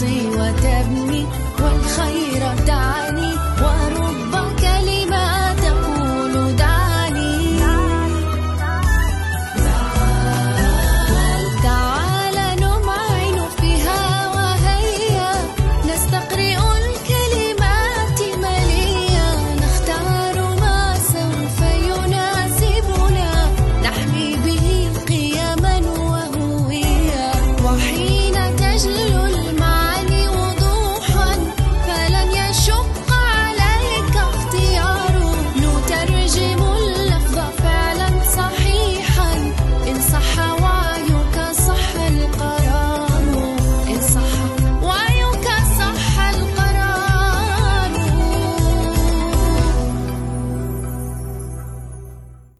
تعطي وتبني والخير تعني